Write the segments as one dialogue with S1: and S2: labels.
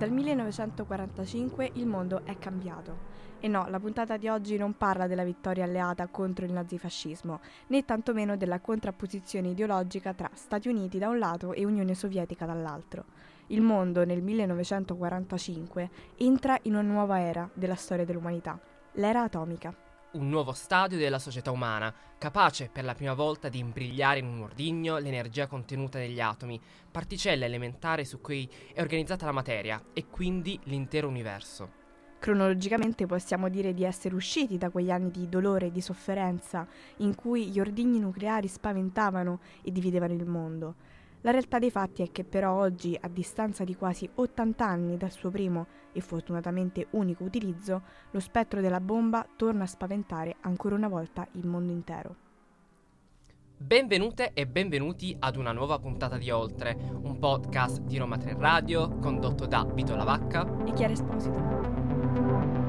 S1: Dal 1945 il mondo è cambiato. E no, la puntata di oggi non parla della vittoria alleata contro il nazifascismo, né tantomeno della contrapposizione ideologica tra Stati Uniti da un lato e Unione Sovietica dall'altro. Il mondo nel 1945 entra in una nuova era della storia dell'umanità, l'era atomica
S2: un nuovo stadio della società umana, capace per la prima volta di imbrigliare in un ordigno l'energia contenuta negli atomi, particella elementare su cui è organizzata la materia e quindi l'intero universo.
S1: Cronologicamente possiamo dire di essere usciti da quegli anni di dolore e di sofferenza in cui gli ordigni nucleari spaventavano e dividevano il mondo. La realtà dei fatti è che però oggi, a distanza di quasi 80 anni dal suo primo e fortunatamente unico utilizzo, lo spettro della bomba torna a spaventare ancora una volta il mondo intero.
S2: Benvenute e benvenuti ad una nuova puntata di Oltre, un podcast di Roma 3 Radio condotto da Vito Lavacca
S1: e Chiara Esposito.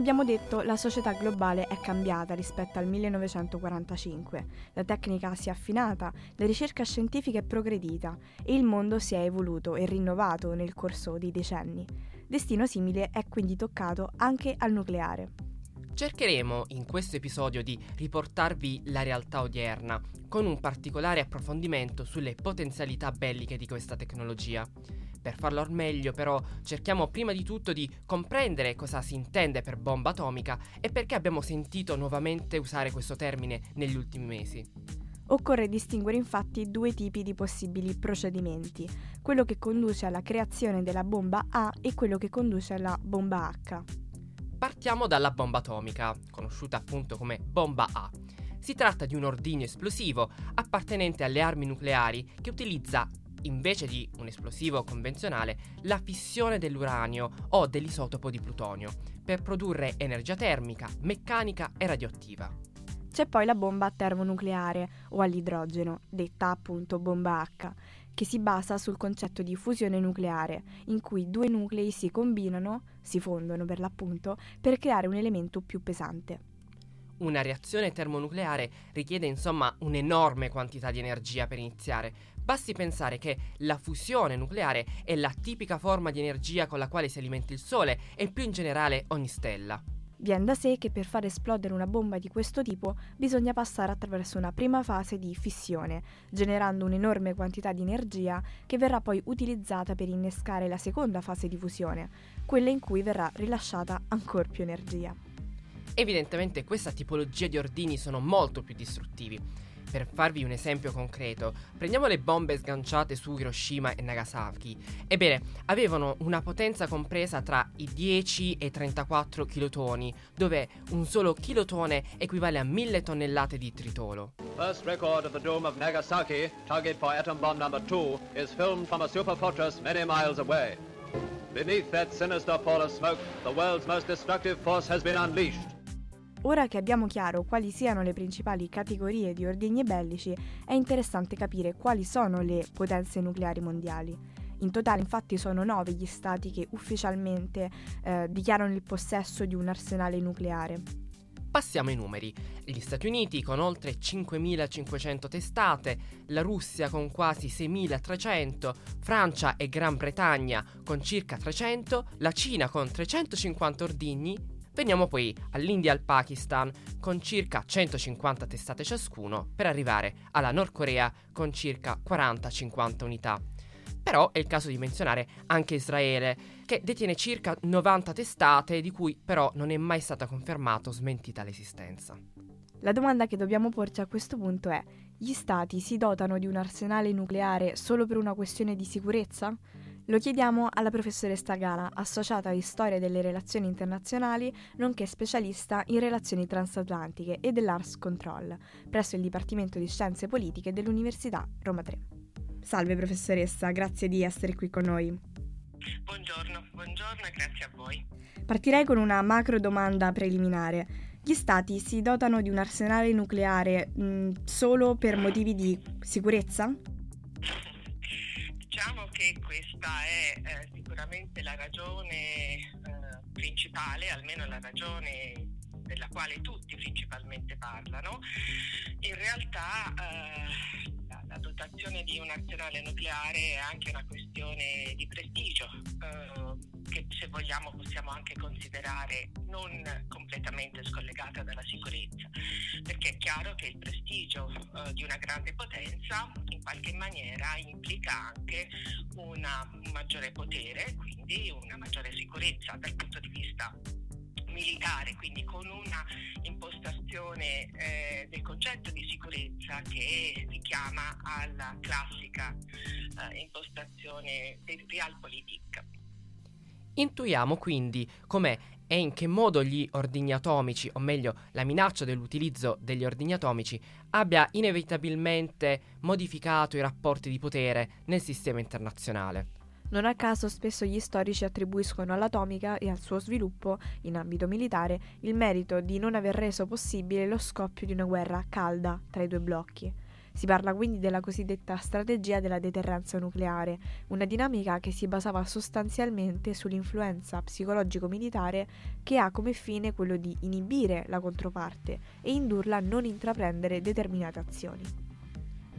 S1: Abbiamo detto, la società globale è cambiata rispetto al 1945, la tecnica si è affinata, la ricerca scientifica è progredita e il mondo si è evoluto e rinnovato nel corso dei decenni. Destino simile è quindi toccato anche al nucleare.
S2: Cercheremo in questo episodio di riportarvi la realtà odierna, con un particolare approfondimento sulle potenzialità belliche di questa tecnologia. Per farlo al meglio però cerchiamo prima di tutto di comprendere cosa si intende per bomba atomica e perché abbiamo sentito nuovamente usare questo termine negli ultimi mesi.
S1: Occorre distinguere infatti due tipi di possibili procedimenti, quello che conduce alla creazione della bomba A e quello che conduce alla bomba H.
S2: Partiamo dalla bomba atomica, conosciuta appunto come bomba A. Si tratta di un ordigno esplosivo appartenente alle armi nucleari che utilizza invece di un esplosivo convenzionale, la fissione dell'uranio o dell'isotopo di plutonio, per produrre energia termica, meccanica e radioattiva.
S1: C'è poi la bomba termonucleare o all'idrogeno, detta appunto bomba H, che si basa sul concetto di fusione nucleare, in cui due nuclei si combinano, si fondono per l'appunto, per creare un elemento più pesante.
S2: Una reazione termonucleare richiede insomma un'enorme quantità di energia per iniziare, Basti pensare che la fusione nucleare è la tipica forma di energia con la quale si alimenta il Sole e più in generale ogni stella.
S1: Viene da sé che per far esplodere una bomba di questo tipo bisogna passare attraverso una prima fase di fissione, generando un'enorme quantità di energia che verrà poi utilizzata per innescare la seconda fase di fusione, quella in cui verrà rilasciata ancora più energia.
S2: Evidentemente questa tipologia di ordini sono molto più distruttivi per farvi un esempio concreto, prendiamo le bombe sganciate su Hiroshima e Nagasaki. Ebbene, avevano una potenza compresa tra i 10 e i 34 kilotoni, dove un solo kilotone equivale a 1000 tonnellate di tritolo. First record of the dome of Nagasaki, target for atom bomb number 2, is filmed from a super fortress many miles away. Beneath that sinister pall of smoke, the world's most destructive force has been unleashed.
S1: Ora che abbiamo chiaro quali siano le principali categorie di ordigni bellici, è interessante capire quali sono le potenze nucleari mondiali. In totale infatti sono nove gli stati che ufficialmente eh, dichiarano il possesso di un arsenale nucleare.
S2: Passiamo ai numeri. Gli Stati Uniti con oltre 5.500 testate, la Russia con quasi 6.300, Francia e Gran Bretagna con circa 300, la Cina con 350 ordigni Veniamo poi all'India e al Pakistan con circa 150 testate ciascuno per arrivare alla Nord Corea con circa 40-50 unità. Però è il caso di menzionare anche Israele, che detiene circa 90 testate, di cui però non è mai stata confermata o smentita l'esistenza.
S1: La domanda che dobbiamo porci a questo punto è: gli stati si dotano di un arsenale nucleare solo per una questione di sicurezza? Lo chiediamo alla professoressa Gala, associata di storia delle relazioni internazionali, nonché specialista in relazioni transatlantiche e dell'Ars Control, presso il Dipartimento di Scienze Politiche dell'Università Roma 3. Salve professoressa, grazie di essere qui con noi.
S3: Buongiorno, buongiorno e grazie a voi.
S1: Partirei con una macro domanda preliminare. Gli stati si dotano di un arsenale nucleare mh, solo per motivi di sicurezza?
S3: Diciamo che questa è eh, sicuramente la ragione eh, principale, almeno la ragione della quale tutti principalmente parlano. In realtà eh, la, dotazione di un arsenale nucleare è anche una questione di prestigio. Eh, che se vogliamo possiamo anche considerare non completamente scollegata dalla sicurezza, perché è chiaro che il prestigio eh, di una grande potenza in qualche maniera implica anche una, un maggiore potere, quindi una maggiore sicurezza dal punto di vista militare, quindi con una impostazione eh, del concetto di sicurezza che richiama alla classica eh, impostazione del realpolitik.
S2: Intuiamo quindi come e in che modo gli ordigni atomici, o meglio la minaccia dell'utilizzo degli ordigni atomici, abbia inevitabilmente modificato i rapporti di potere nel sistema internazionale.
S1: Non a caso spesso gli storici attribuiscono all'atomica e al suo sviluppo in ambito militare il merito di non aver reso possibile lo scoppio di una guerra calda tra i due blocchi. Si parla quindi della cosiddetta strategia della deterrenza nucleare, una dinamica che si basava sostanzialmente sull'influenza psicologico-militare che ha come fine quello di inibire la controparte e indurla a non intraprendere determinate azioni.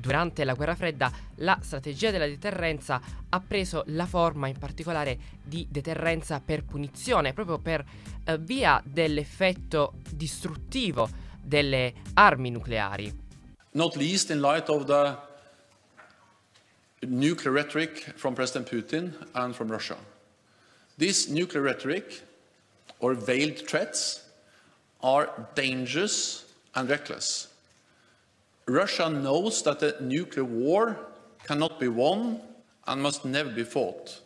S2: Durante la guerra fredda la strategia della deterrenza ha preso la forma in particolare di deterrenza per punizione, proprio per eh, via dell'effetto distruttivo delle armi nucleari.
S4: Not least in light of the nuclear rhetoric from President Putin and from Russia. This nuclear rhetoric or veiled threats are dangerous and reckless. Russia knows that a nuclear war cannot be won and must never be fought.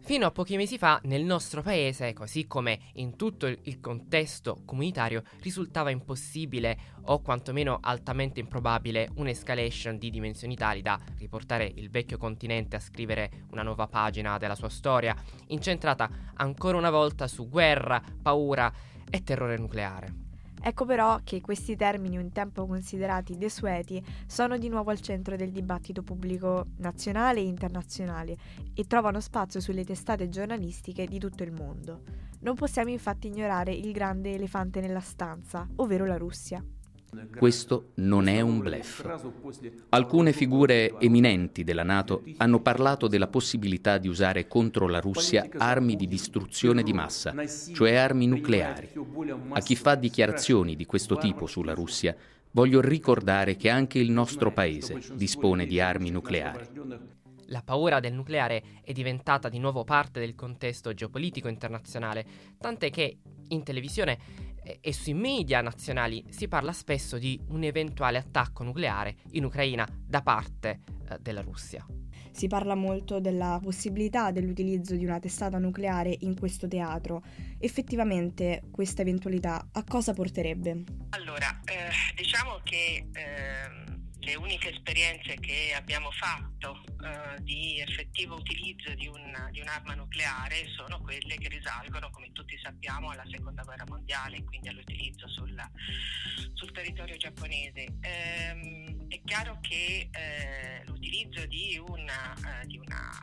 S2: Fino a pochi mesi fa nel nostro paese, così come in tutto il contesto comunitario, risultava impossibile o quantomeno altamente improbabile un'escalation di dimensioni tali da riportare il vecchio continente a scrivere una nuova pagina della sua storia, incentrata ancora una volta su guerra, paura e terrore nucleare.
S1: Ecco però che questi termini un tempo considerati desueti sono di nuovo al centro del dibattito pubblico nazionale e internazionale e trovano spazio sulle testate giornalistiche di tutto il mondo. Non possiamo infatti ignorare il grande elefante nella stanza, ovvero la Russia.
S5: Questo non è un blef. Alcune figure eminenti della Nato hanno parlato della possibilità di usare contro la Russia armi di distruzione di massa, cioè armi nucleari. A chi fa dichiarazioni di questo tipo sulla Russia, voglio ricordare che anche il nostro paese dispone di armi nucleari.
S2: La paura del nucleare è diventata di nuovo parte del contesto geopolitico internazionale, tant'è che in televisione e sui media nazionali si parla spesso di un eventuale attacco nucleare in Ucraina da parte eh, della Russia.
S1: Si parla molto della possibilità dell'utilizzo di una testata nucleare in questo teatro. Effettivamente questa eventualità a cosa porterebbe?
S3: Allora, eh, diciamo che eh, le uniche esperienze che abbiamo fatto eh, di effettivo utilizzo di, un, di, un'arma nucleare sono quelle che risalgono, come tutti sappiamo, alla seconda guerra mondiale e quindi all'utilizzo sul, sul territorio giapponese. Ehm, è chiaro che eh, l'utilizzo di una, eh, di una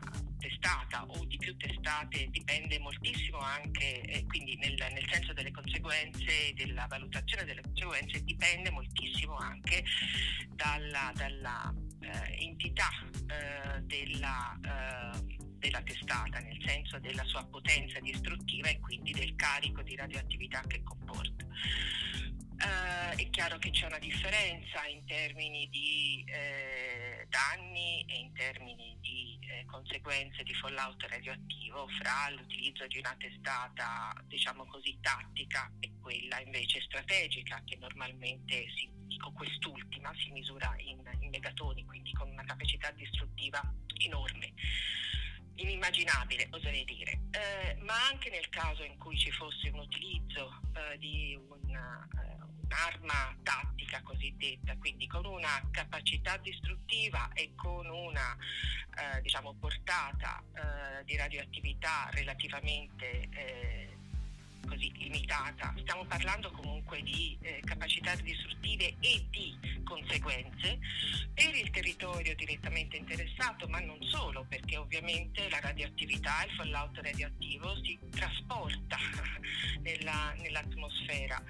S3: testata o di più testate dipende moltissimo anche, eh, quindi nel, nel, senso delle conseguenze, della valutazione delle conseguenze, dipende moltissimo anche dalla, dalla eh, entità eh, della, eh, della testata, nel senso della sua potenza distruttiva e quindi del carico di radioattività che comporta. Uh, è chiaro che c'è una differenza in termini di eh, danni e in termini di eh, conseguenze di fallout radioattivo fra l'utilizzo di una testata, diciamo così, tattica e quella invece strategica, che normalmente, si, dico quest'ultima, si misura in, in megatoni, quindi con una capacità distruttiva enorme inimmaginabile, oserei dire, eh, ma anche nel caso in cui ci fosse un utilizzo eh, di una, un'arma tattica cosiddetta, quindi con una capacità distruttiva e con una eh, diciamo, portata eh, di radioattività relativamente eh, così limitata, stiamo parlando comunque di eh, capacità distruttive e di conseguenze per il territorio direttamente interessato, ma non solo, perché ovviamente la radioattività, il fallout radioattivo si trasporta nella, nell'atmosfera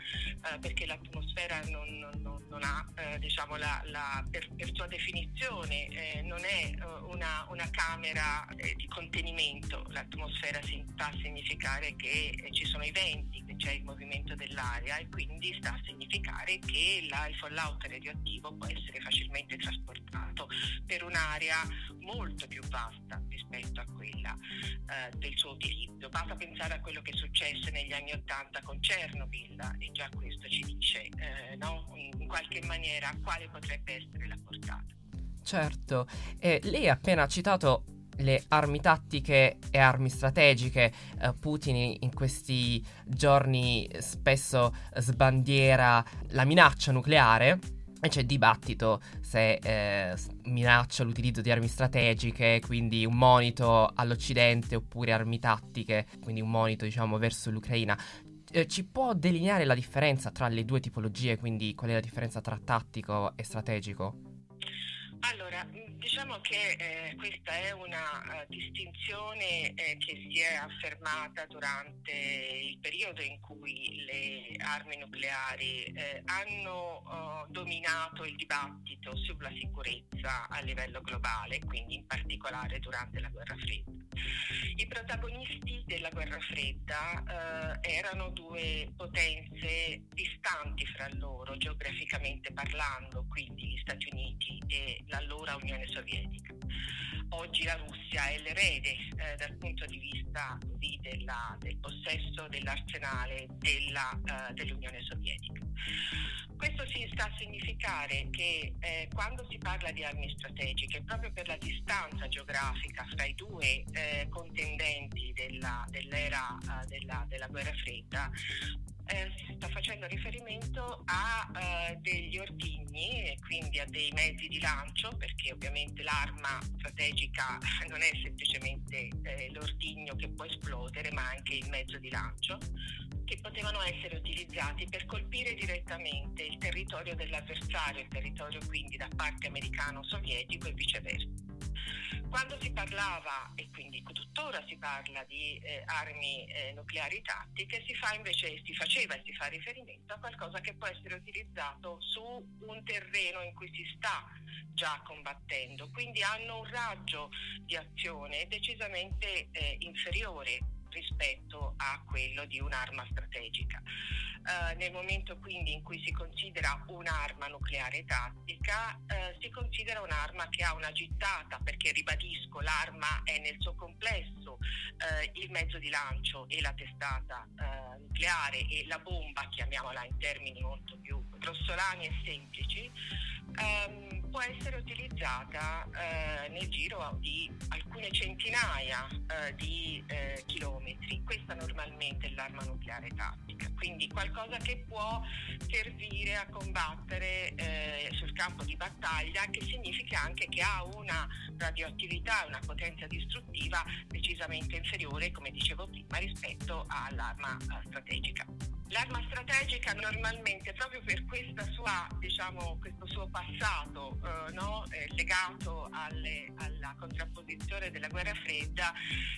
S3: eh, perché l'atmosfera non, non, non ha, eh, diciamo, la, la, per, per, sua definizione eh, non è eh, una, una camera eh, di contenimento, l'atmosfera sta a significare che ci sono i venti, che c'è il movimento dell'aria e quindi sta a significare che la, il fallout radioattivo può essere facilmente trasportato per un'area molto più vasta rispetto a quella eh, del suo utilizzo. Basta pensare a quello che successe negli anni Ottanta con Chernobyl e già questo ci dice eh, no? in qualche maniera quale potrebbe essere la portata.
S2: Certo, eh, lei ha appena citato le armi tattiche e armi strategiche. Uh, Putin in questi giorni spesso sbandiera la minaccia nucleare. E c'è dibattito se eh, minaccia l'utilizzo di armi strategiche, quindi un monito all'Occidente, oppure armi tattiche, quindi un monito diciamo verso l'Ucraina. Eh, ci può delineare la differenza tra le due tipologie, quindi qual è la differenza tra tattico e strategico?
S3: Allora, diciamo che eh, questa è una uh, distinzione eh, che si è affermata durante il periodo in cui le armi nucleari eh, hanno uh, dominato il dibattito sulla sicurezza a livello globale, quindi in particolare durante la guerra fredda. I protagonisti della guerra fredda eh, erano due potenze distanti fra loro geograficamente parlando, quindi gli Stati Uniti e l'allora Unione Sovietica. Oggi la Russia è l'erede eh, dal punto di vista così, della, del possesso dell'arsenale della, uh, dell'Unione Sovietica. Questo si sta a significare che eh, quando si parla di armi strategiche, proprio per la distanza geografica fra i due eh, contendenti della, dell'era uh, della, della guerra fredda, eh, si sta facendo riferimento a eh, degli ordigni e quindi a dei mezzi di lancio, perché ovviamente l'arma strategica non è semplicemente eh, l'ordigno che può esplodere, ma anche il mezzo di lancio, che potevano essere utilizzati per colpire direttamente il territorio dell'avversario, il territorio quindi da parte americano-sovietico e viceversa. Quando si parlava, e quindi tuttora si parla di eh, armi eh, nucleari tattiche, si fa invece, si faceva e si fa riferimento a qualcosa che può essere utilizzato su un terreno in cui si sta già combattendo, quindi hanno un raggio di azione decisamente eh, inferiore rispetto a quello di un'arma strategica. Uh, nel momento quindi in cui si considera un'arma nucleare tattica, uh, si considera un'arma che ha una gittata, perché ribadisco, l'arma è nel suo complesso uh, il mezzo di lancio e la testata nucleare e la bomba, chiamiamola in termini molto più grossolani e semplici, um, può essere utilizzata uh, nel giro di alcune centinaia uh, di uh, chilometri. Questa normalmente è l'arma nucleare tattica, quindi qualcosa che può servire a combattere sul campo di battaglia, che significa anche che ha una radioattività, una potenza distruttiva decisamente inferiore, come dicevo prima, rispetto all'arma strategica. L'arma strategica normalmente, proprio per sua, diciamo, questo suo passato eh, no? eh, legato alle, alla contrapposizione della guerra fredda,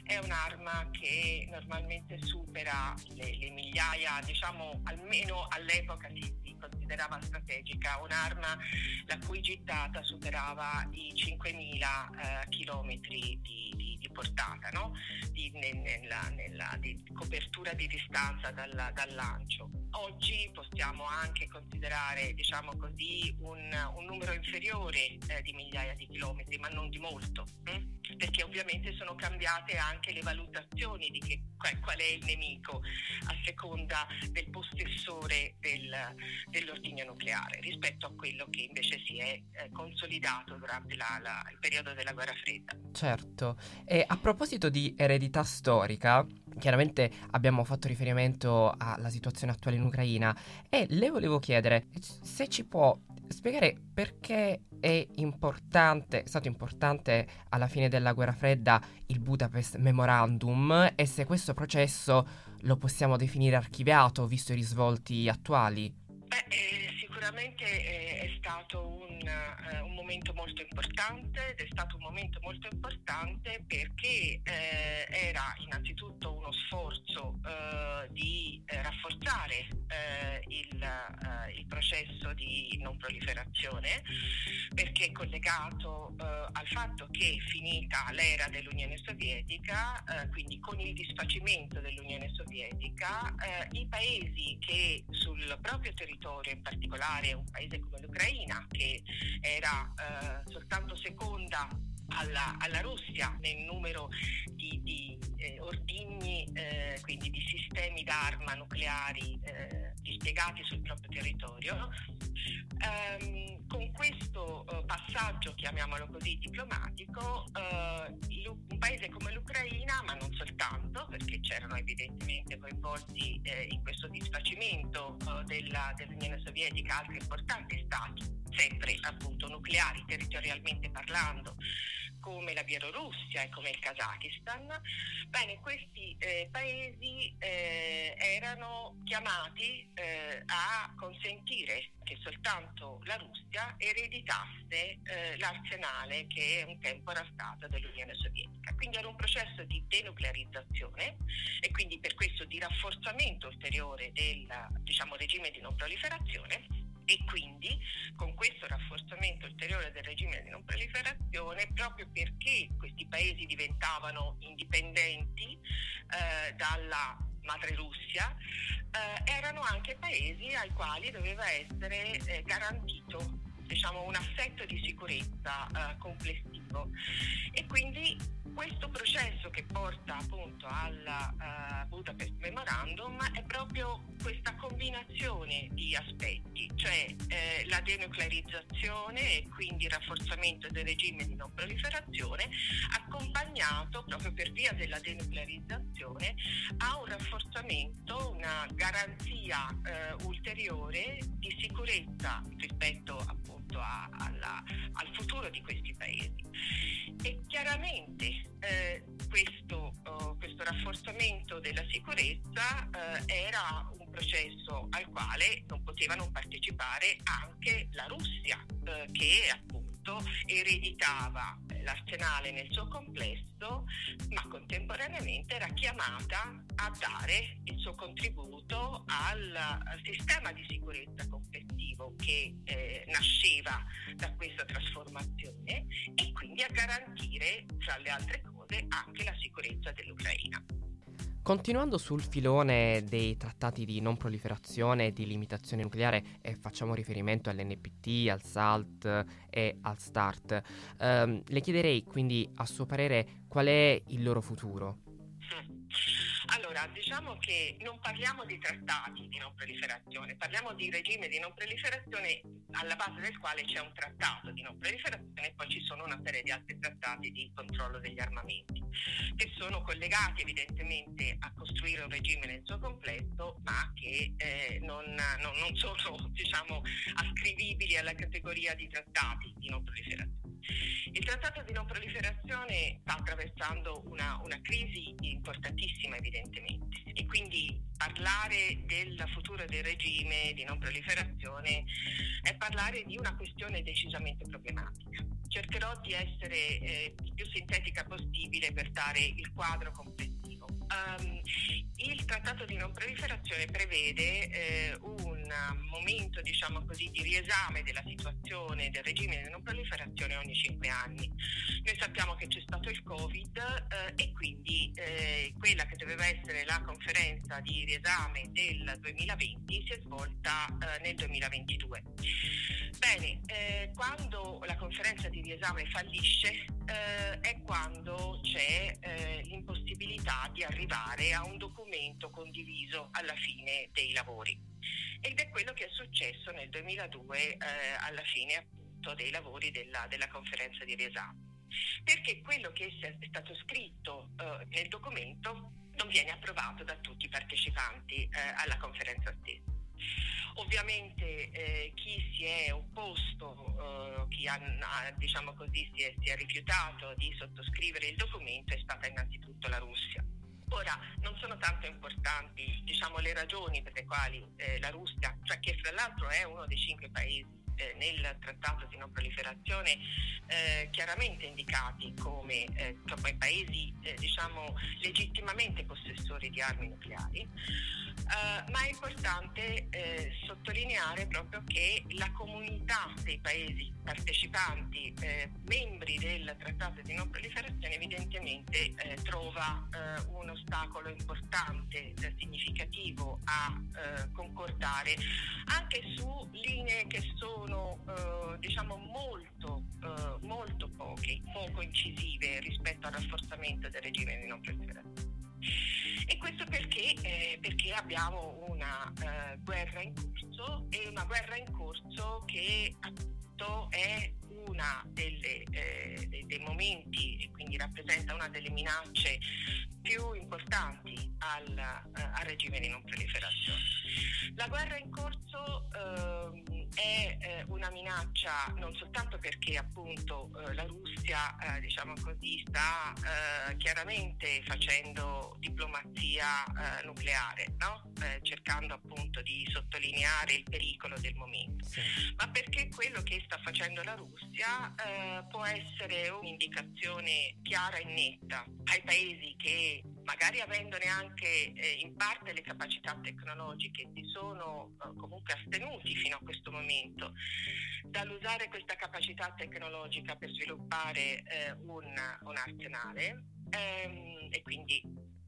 S3: è un'arma che normalmente supera le, le migliaia, diciamo almeno all'epoca si, si, considerava strategica, un'arma la cui gittata superava i 5.000 eh, chilometri di, di, di, portata, no? di, nella, nella, di copertura di distanza dal, dal lancio oggi possiamo anche considerare diciamo così, un, un, numero inferiore eh, di migliaia di chilometri, ma non di molto, hm? perché ovviamente sono cambiate anche le valutazioni di che, qual è il nemico a seconda del possessore del, dell'ordigno nucleare rispetto a quello che invece si è eh, consolidato durante la, la, il periodo della guerra fredda.
S2: Certo, e a proposito di eredità storica, chiaramente abbiamo fatto riferimento alla situazione attuale in Ucraina e le volevo chiedere se ci può spiegare perché è importante, è stato importante alla fine della guerra fredda il Budapest Memorandum e se questo processo lo possiamo definire archiviato visto i risvolti attuali.
S3: Beh, eh, sicuramente eh, è stato un, uh, un, momento molto importante ed è stato un momento molto importante perché eh, era innanzitutto uno sforzo uh, di eh, rafforzare eh, il, il, processo di non proliferazione perché è collegato al fatto che finita l'era dell'Unione Sovietica, quindi con il disfacimento dell'Unione Sovietica, i paesi che sul proprio territorio in particolare un paese come l'Ucraina che era eh, soltanto seconda alla, alla, Russia nel numero di, di eh, ordigni, eh, quindi di sistemi d'arma nucleari eh, dispiegati sul proprio territorio. Um, con questo uh, passaggio, chiamiamolo così, diplomatico, uh, un paese come l'Ucraina, ma non soltanto, perché c'erano evidentemente coinvolti eh, in questo disfacimento della, dell'Unione Sovietica altri importanti stati, sempre appunto nucleari territorialmente parlando, come la Bielorussia e come il Kazakistan, bene, questi eh, paesi eh, erano chiamati eh, a consentire che soltanto la Russia ereditasse eh, l'arsenale che un tempo era stato dell'Unione Sovietica. Quindi era un processo di denuclearizzazione e quindi per questo di rafforzamento ulteriore del diciamo, regime di non proliferazione e quindi con questo rafforzamento ulteriore del regime di non proliferazione, proprio perché questi paesi diventavano indipendenti eh, dalla madre Russia, eh, erano anche paesi ai quali doveva essere eh, garantito diciamo, un assetto di sicurezza eh, complessivo. E quindi questo processo che porta appunto al uh, Budapest Memorandum è proprio questa combinazione di aspetti, cioè eh, la denuclearizzazione e quindi il rafforzamento del regime di non proliferazione, accompagnato proprio per via della denuclearizzazione a un rafforzamento, una garanzia eh, ulteriore di sicurezza rispetto appunto a, alla, al futuro di questi paesi. E chiaramente eh, questo, uh, questo, rafforzamento della sicurezza uh, era un processo al quale non poteva non partecipare anche la Russia, uh, che appunto ereditava l'arsenale nel suo complesso, ma contemporaneamente era chiamata a dare il suo contributo al, al sistema di sicurezza complessivo che eh, nasceva da questa trasformazione e quindi a garantire, tra le altre cose, anche la sicurezza dell'Ucraina.
S2: Continuando sul filone dei trattati di non proliferazione e di limitazione nucleare, e facciamo riferimento all'NPT, al SALT e al START, ehm, le chiederei quindi a suo parere qual è il loro futuro.
S3: Allora, diciamo che non parliamo di trattati di non proliferazione, parliamo di regime di non proliferazione alla base del quale c'è un trattato di non proliferazione e poi ci sono una serie di altri trattati di controllo degli armamenti, che sono collegati evidentemente a costruire un regime nel suo complesso, ma che eh, non, non, non sono diciamo, ascrivibili alla categoria di trattati di non proliferazione. Il trattato di non proliferazione sta attraversando una, una crisi importantissima evidentemente e quindi parlare del futuro del regime di non proliferazione è parlare di una questione decisamente problematica. Cercherò di essere eh, il più sintetica possibile per dare il quadro complessivo. Um, il trattato di non proliferazione prevede eh, un momento diciamo così, di riesame della situazione del regime di non proliferazione ogni cinque anni. Noi sappiamo che c'è stato il Covid eh, e quindi eh, quella che doveva essere la conferenza di riesame del 2020 si è svolta eh, nel 2022. Bene, eh, quando la conferenza di riesame fallisce eh, è quando c'è eh, l'impossibilità di arrivare a un documento condiviso alla fine dei lavori. Ed è quello che è successo nel 2002 eh, alla fine appunto dei lavori della, della conferenza di riesame. Perché quello che è stato scritto eh, nel documento non viene approvato da tutti i partecipanti eh, alla conferenza stessa. Ovviamente eh, chi si è opposto, eh, chi ha, diciamo così, si, è, si è rifiutato di sottoscrivere il documento è stata innanzitutto la Russia. Ora, non sono altrettanto importanti diciamo, le ragioni per le quali eh, la Russia, cioè che fra l'altro è uno dei cinque paesi eh, nel trattato di non proliferazione eh, chiaramente indicati come, eh, come paesi eh, diciamo, legittimamente possessori di armi nucleari. Uh, ma è importante eh, sottolineare proprio che la comunità dei paesi partecipanti, eh, membri del Trattato di non proliferazione, evidentemente eh, trova eh, un ostacolo importante, eh, significativo a concordare, anche su linee che sono diciamo molto, molto poche, poco incisive rispetto al rafforzamento del regime di non proliferazione. E questo perché, eh, perché abbiamo una eh, guerra in corso e una guerra in corso che appunto è una delle, eh, dei, dei, momenti e quindi rappresenta una delle minacce più importanti al, eh, al regime di non proliferazione. La guerra in corso ehm, è eh, una minaccia non soltanto perché appunto eh, la Russia eh, diciamo così, sta chiaramente facendo diplomazia nucleare, no? Cercando appunto di sottolineare il pericolo del momento, sì. ma perché quello che sta facendo la Russia può essere un'indicazione chiara e netta ai paesi che magari avendone anche eh, in parte le capacità tecnologiche, si sono eh, comunque astenuti fino a questo momento dall'usare questa capacità tecnologica per sviluppare eh, un, un, arsenale ehm, e quindi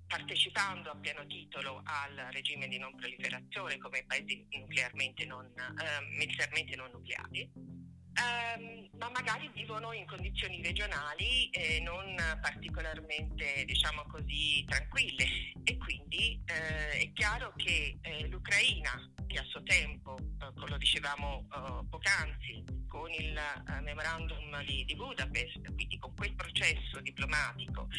S3: partecipando a pieno titolo al regime di non proliferazione come paesi nuclearmente non, eh, militarmente non nucleari ehm, ma magari vivono in condizioni regionali eh, non particolarmente, diciamo così, tranquille. E quindi eh, è chiaro che eh, l'Ucraina, a suo tempo, come eh, lo dicevamo eh, poc'anzi, con il uh, memorandum di, di, Budapest, quindi con quel processo diplomatico,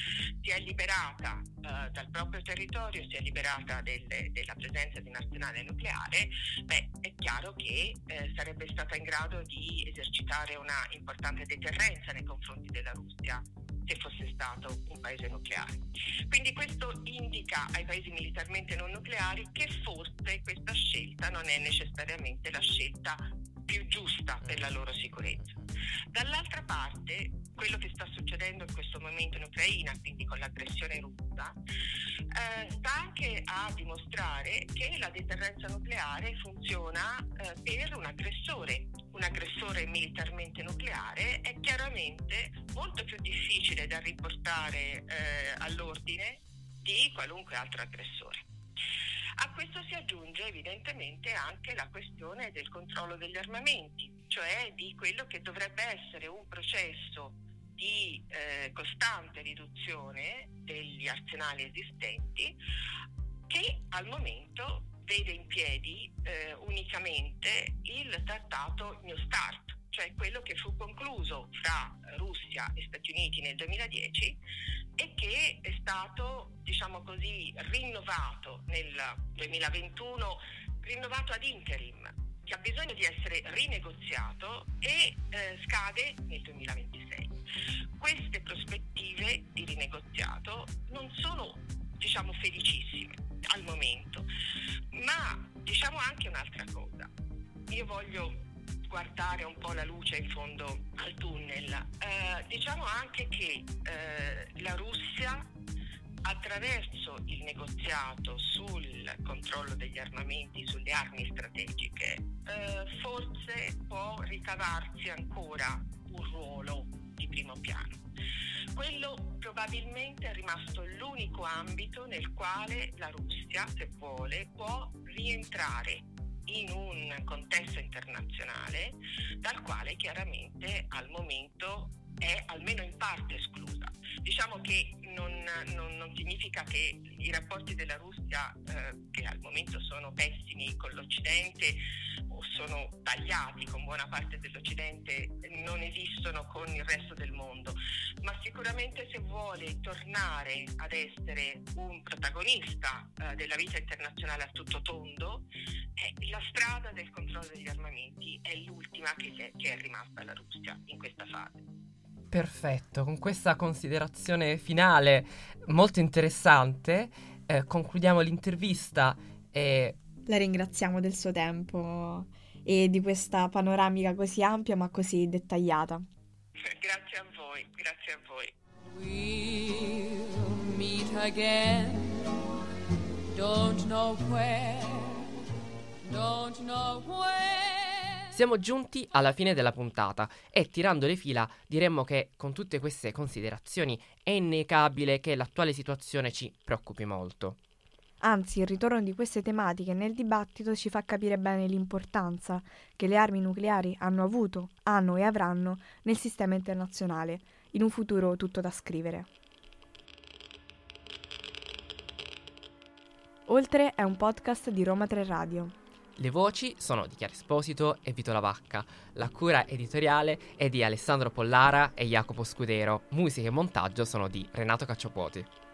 S3: si è liberata uh, dal proprio territorio, si è liberata delle, della presenza di un arsenale nucleare, beh, è chiaro che eh, sarebbe stata in grado di esercitare una importante deterrenza nei confronti della Russia se fosse stato un paese nucleare. Quindi questo indica ai paesi militarmente non nucleari che forse questa scelta non è necessariamente la scelta più giusta per la loro sicurezza. Dall'altra parte, quello che sta succedendo in questo momento in Ucraina, quindi con l'aggressione russa, eh, sta anche a dimostrare che la deterrenza nucleare funziona eh, per un aggressore. Un aggressore militarmente nucleare è chiaramente molto più difficile da riportare eh, all'ordine di qualunque altro aggressore. A questo si aggiunge evidentemente anche la questione del controllo degli armamenti, cioè di quello che dovrebbe essere un processo di eh, costante riduzione degli arsenali esistenti che al momento vede in piedi eh, unicamente il trattato New Start, cioè quello che fu concluso fra Russia e Stati Uniti nel 2010 e che è stato, diciamo così, rinnovato nel 2021, rinnovato ad interim, che ha bisogno di essere rinegoziato e eh, scade nel 2026. Guardare un po' la luce in fondo al tunnel. Eh, diciamo anche che eh, la Russia attraverso il negoziato sul controllo degli armamenti, sulle armi strategiche, eh, forse può ricavarsi ancora un ruolo di primo piano. Quello probabilmente è rimasto l'unico ambito nel quale la Russia, se vuole, può rientrare in un contesto internazionale dal quale chiaramente al momento è almeno in parte esclusa. Diciamo che non, non, non significa che i rapporti della Russia, eh, che al momento sono pessimi con l'Occidente o sono tagliati con buona parte dell'Occidente, non esistono con il resto del mondo, ma sicuramente se vuole tornare ad essere un protagonista eh, della vita internazionale a tutto tondo, eh, la strada del controllo degli armamenti è l'ultima che è, che è rimasta alla Russia in questa fase.
S2: Perfetto, con questa considerazione finale molto interessante eh, concludiamo l'intervista e...
S1: La ringraziamo del suo tempo e di questa panoramica così ampia ma così dettagliata.
S3: Grazie a voi, grazie a voi.
S6: We'll meet again. Don't know where. Don't know where.
S2: Siamo giunti alla fine della puntata e tirando le fila diremmo che con tutte queste considerazioni è innegabile che l'attuale situazione ci preoccupi molto.
S1: Anzi, il ritorno di queste tematiche nel dibattito ci fa capire bene l'importanza che le armi nucleari hanno avuto, hanno e avranno nel sistema internazionale, in un futuro tutto da scrivere. Oltre è un podcast di Roma 3 Radio.
S2: Le voci sono di Chiara Esposito e Vito Lavacca. La cura editoriale è di Alessandro Pollara e Jacopo Scudero. Musica e montaggio sono di Renato Cacciapuoti.